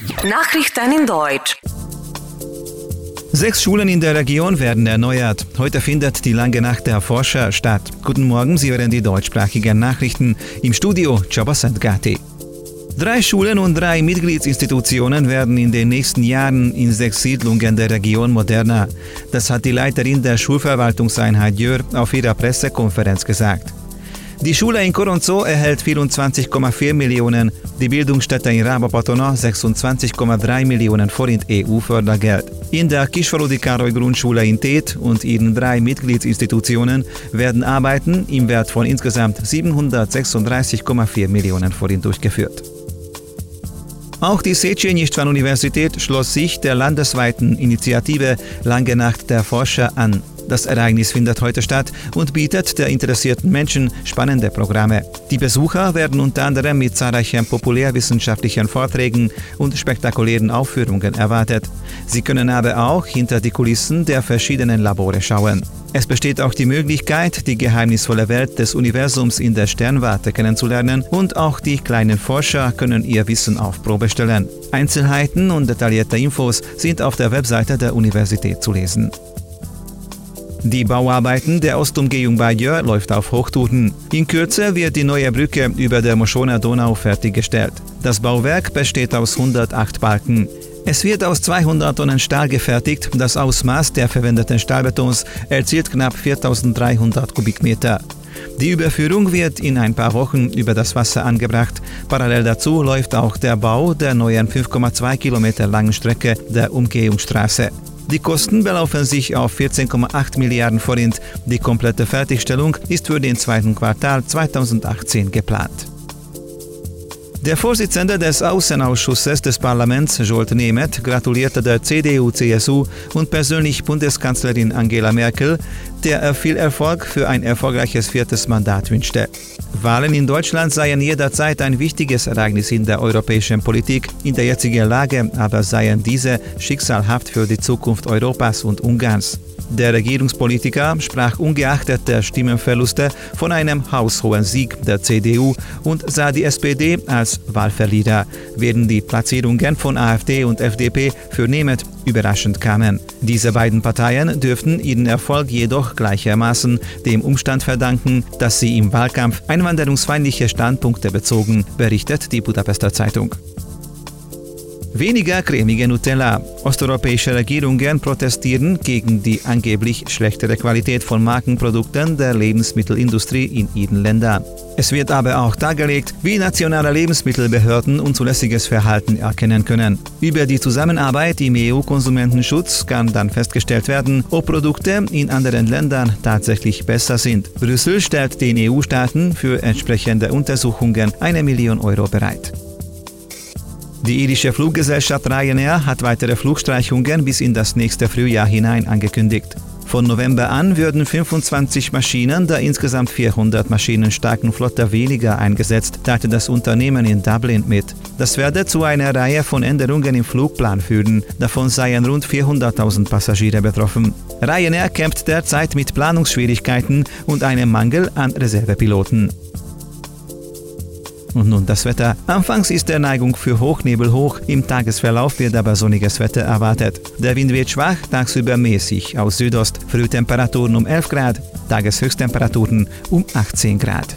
Nachrichten in Deutsch. Sechs Schulen in der Region werden erneuert. Heute findet die lange Nacht der Forscher statt. Guten Morgen, Sie hören die deutschsprachigen Nachrichten im Studio Chabasant Gati. Drei Schulen und drei Mitgliedsinstitutionen werden in den nächsten Jahren in sechs Siedlungen der Region moderner. Das hat die Leiterin der Schulverwaltungseinheit Jör auf ihrer Pressekonferenz gesagt. Die Schule in Coronzo erhält 24,4 Millionen, die Bildungsstätte in Rabapatona 26,3 Millionen Forint EU-Fördergeld. In der Kishvarudi Grundschule in Tet und ihren drei Mitgliedsinstitutionen werden Arbeiten im Wert von insgesamt 736,4 Millionen Forint durchgeführt. Auch die Sechenistvan-Universität schloss sich der landesweiten Initiative Lange Nacht der Forscher an. Das Ereignis findet heute statt und bietet der interessierten Menschen spannende Programme. Die Besucher werden unter anderem mit zahlreichen populärwissenschaftlichen Vorträgen und spektakulären Aufführungen erwartet. Sie können aber auch hinter die Kulissen der verschiedenen Labore schauen. Es besteht auch die Möglichkeit, die geheimnisvolle Welt des Universums in der Sternwarte kennenzulernen und auch die kleinen Forscher können ihr Wissen auf Probe stellen. Einzelheiten und detaillierte Infos sind auf der Webseite der Universität zu lesen. Die Bauarbeiten der Ostumgehung Jör läuft auf Hochtouren. In Kürze wird die neue Brücke über der Moschoner Donau fertiggestellt. Das Bauwerk besteht aus 108 Balken. Es wird aus 200 Tonnen Stahl gefertigt. Das Ausmaß der verwendeten Stahlbetons erzielt knapp 4300 Kubikmeter. Die Überführung wird in ein paar Wochen über das Wasser angebracht. Parallel dazu läuft auch der Bau der neuen 5,2 Kilometer langen Strecke der Umgehungsstraße. Die Kosten belaufen sich auf 14,8 Milliarden Forint. Die komplette Fertigstellung ist für den zweiten Quartal 2018 geplant. Der Vorsitzende des Außenausschusses des Parlaments, Jolt Nemeth, gratulierte der CDU-CSU und persönlich Bundeskanzlerin Angela Merkel, der er viel Erfolg für ein erfolgreiches viertes Mandat wünschte. Wahlen in Deutschland seien jederzeit ein wichtiges Ereignis in der europäischen Politik. In der jetzigen Lage aber seien diese schicksalhaft für die Zukunft Europas und Ungarns. Der Regierungspolitiker sprach ungeachtet der Stimmenverluste von einem haushohen Sieg der CDU und sah die SPD als Wahlverlierer, während die Platzierungen von AfD und FDP für Nemeth überraschend kamen. Diese beiden Parteien dürften ihren Erfolg jedoch gleichermaßen dem Umstand verdanken, dass sie im Wahlkampf einwanderungsfeindliche Standpunkte bezogen, berichtet die Budapester Zeitung. Weniger cremige Nutella. Osteuropäische Regierungen protestieren gegen die angeblich schlechtere Qualität von Markenprodukten der Lebensmittelindustrie in ihren Ländern. Es wird aber auch dargelegt, wie nationale Lebensmittelbehörden unzulässiges Verhalten erkennen können. Über die Zusammenarbeit im EU-Konsumentenschutz kann dann festgestellt werden, ob Produkte in anderen Ländern tatsächlich besser sind. Brüssel stellt den EU-Staaten für entsprechende Untersuchungen eine Million Euro bereit. Die irische Fluggesellschaft Ryanair hat weitere Flugstreichungen bis in das nächste Frühjahr hinein angekündigt. Von November an würden 25 Maschinen der insgesamt 400 Maschinen starken Flotte weniger eingesetzt, teilte das Unternehmen in Dublin mit. Das werde zu einer Reihe von Änderungen im Flugplan führen. Davon seien rund 400.000 Passagiere betroffen. Ryanair kämpft derzeit mit Planungsschwierigkeiten und einem Mangel an Reservepiloten. Und nun das Wetter. Anfangs ist der Neigung für Hochnebel hoch, im Tagesverlauf wird aber sonniges Wetter erwartet. Der Wind wird schwach, tagsüber mäßig aus Südost, Frühtemperaturen um 11 Grad, Tageshöchsttemperaturen um 18 Grad.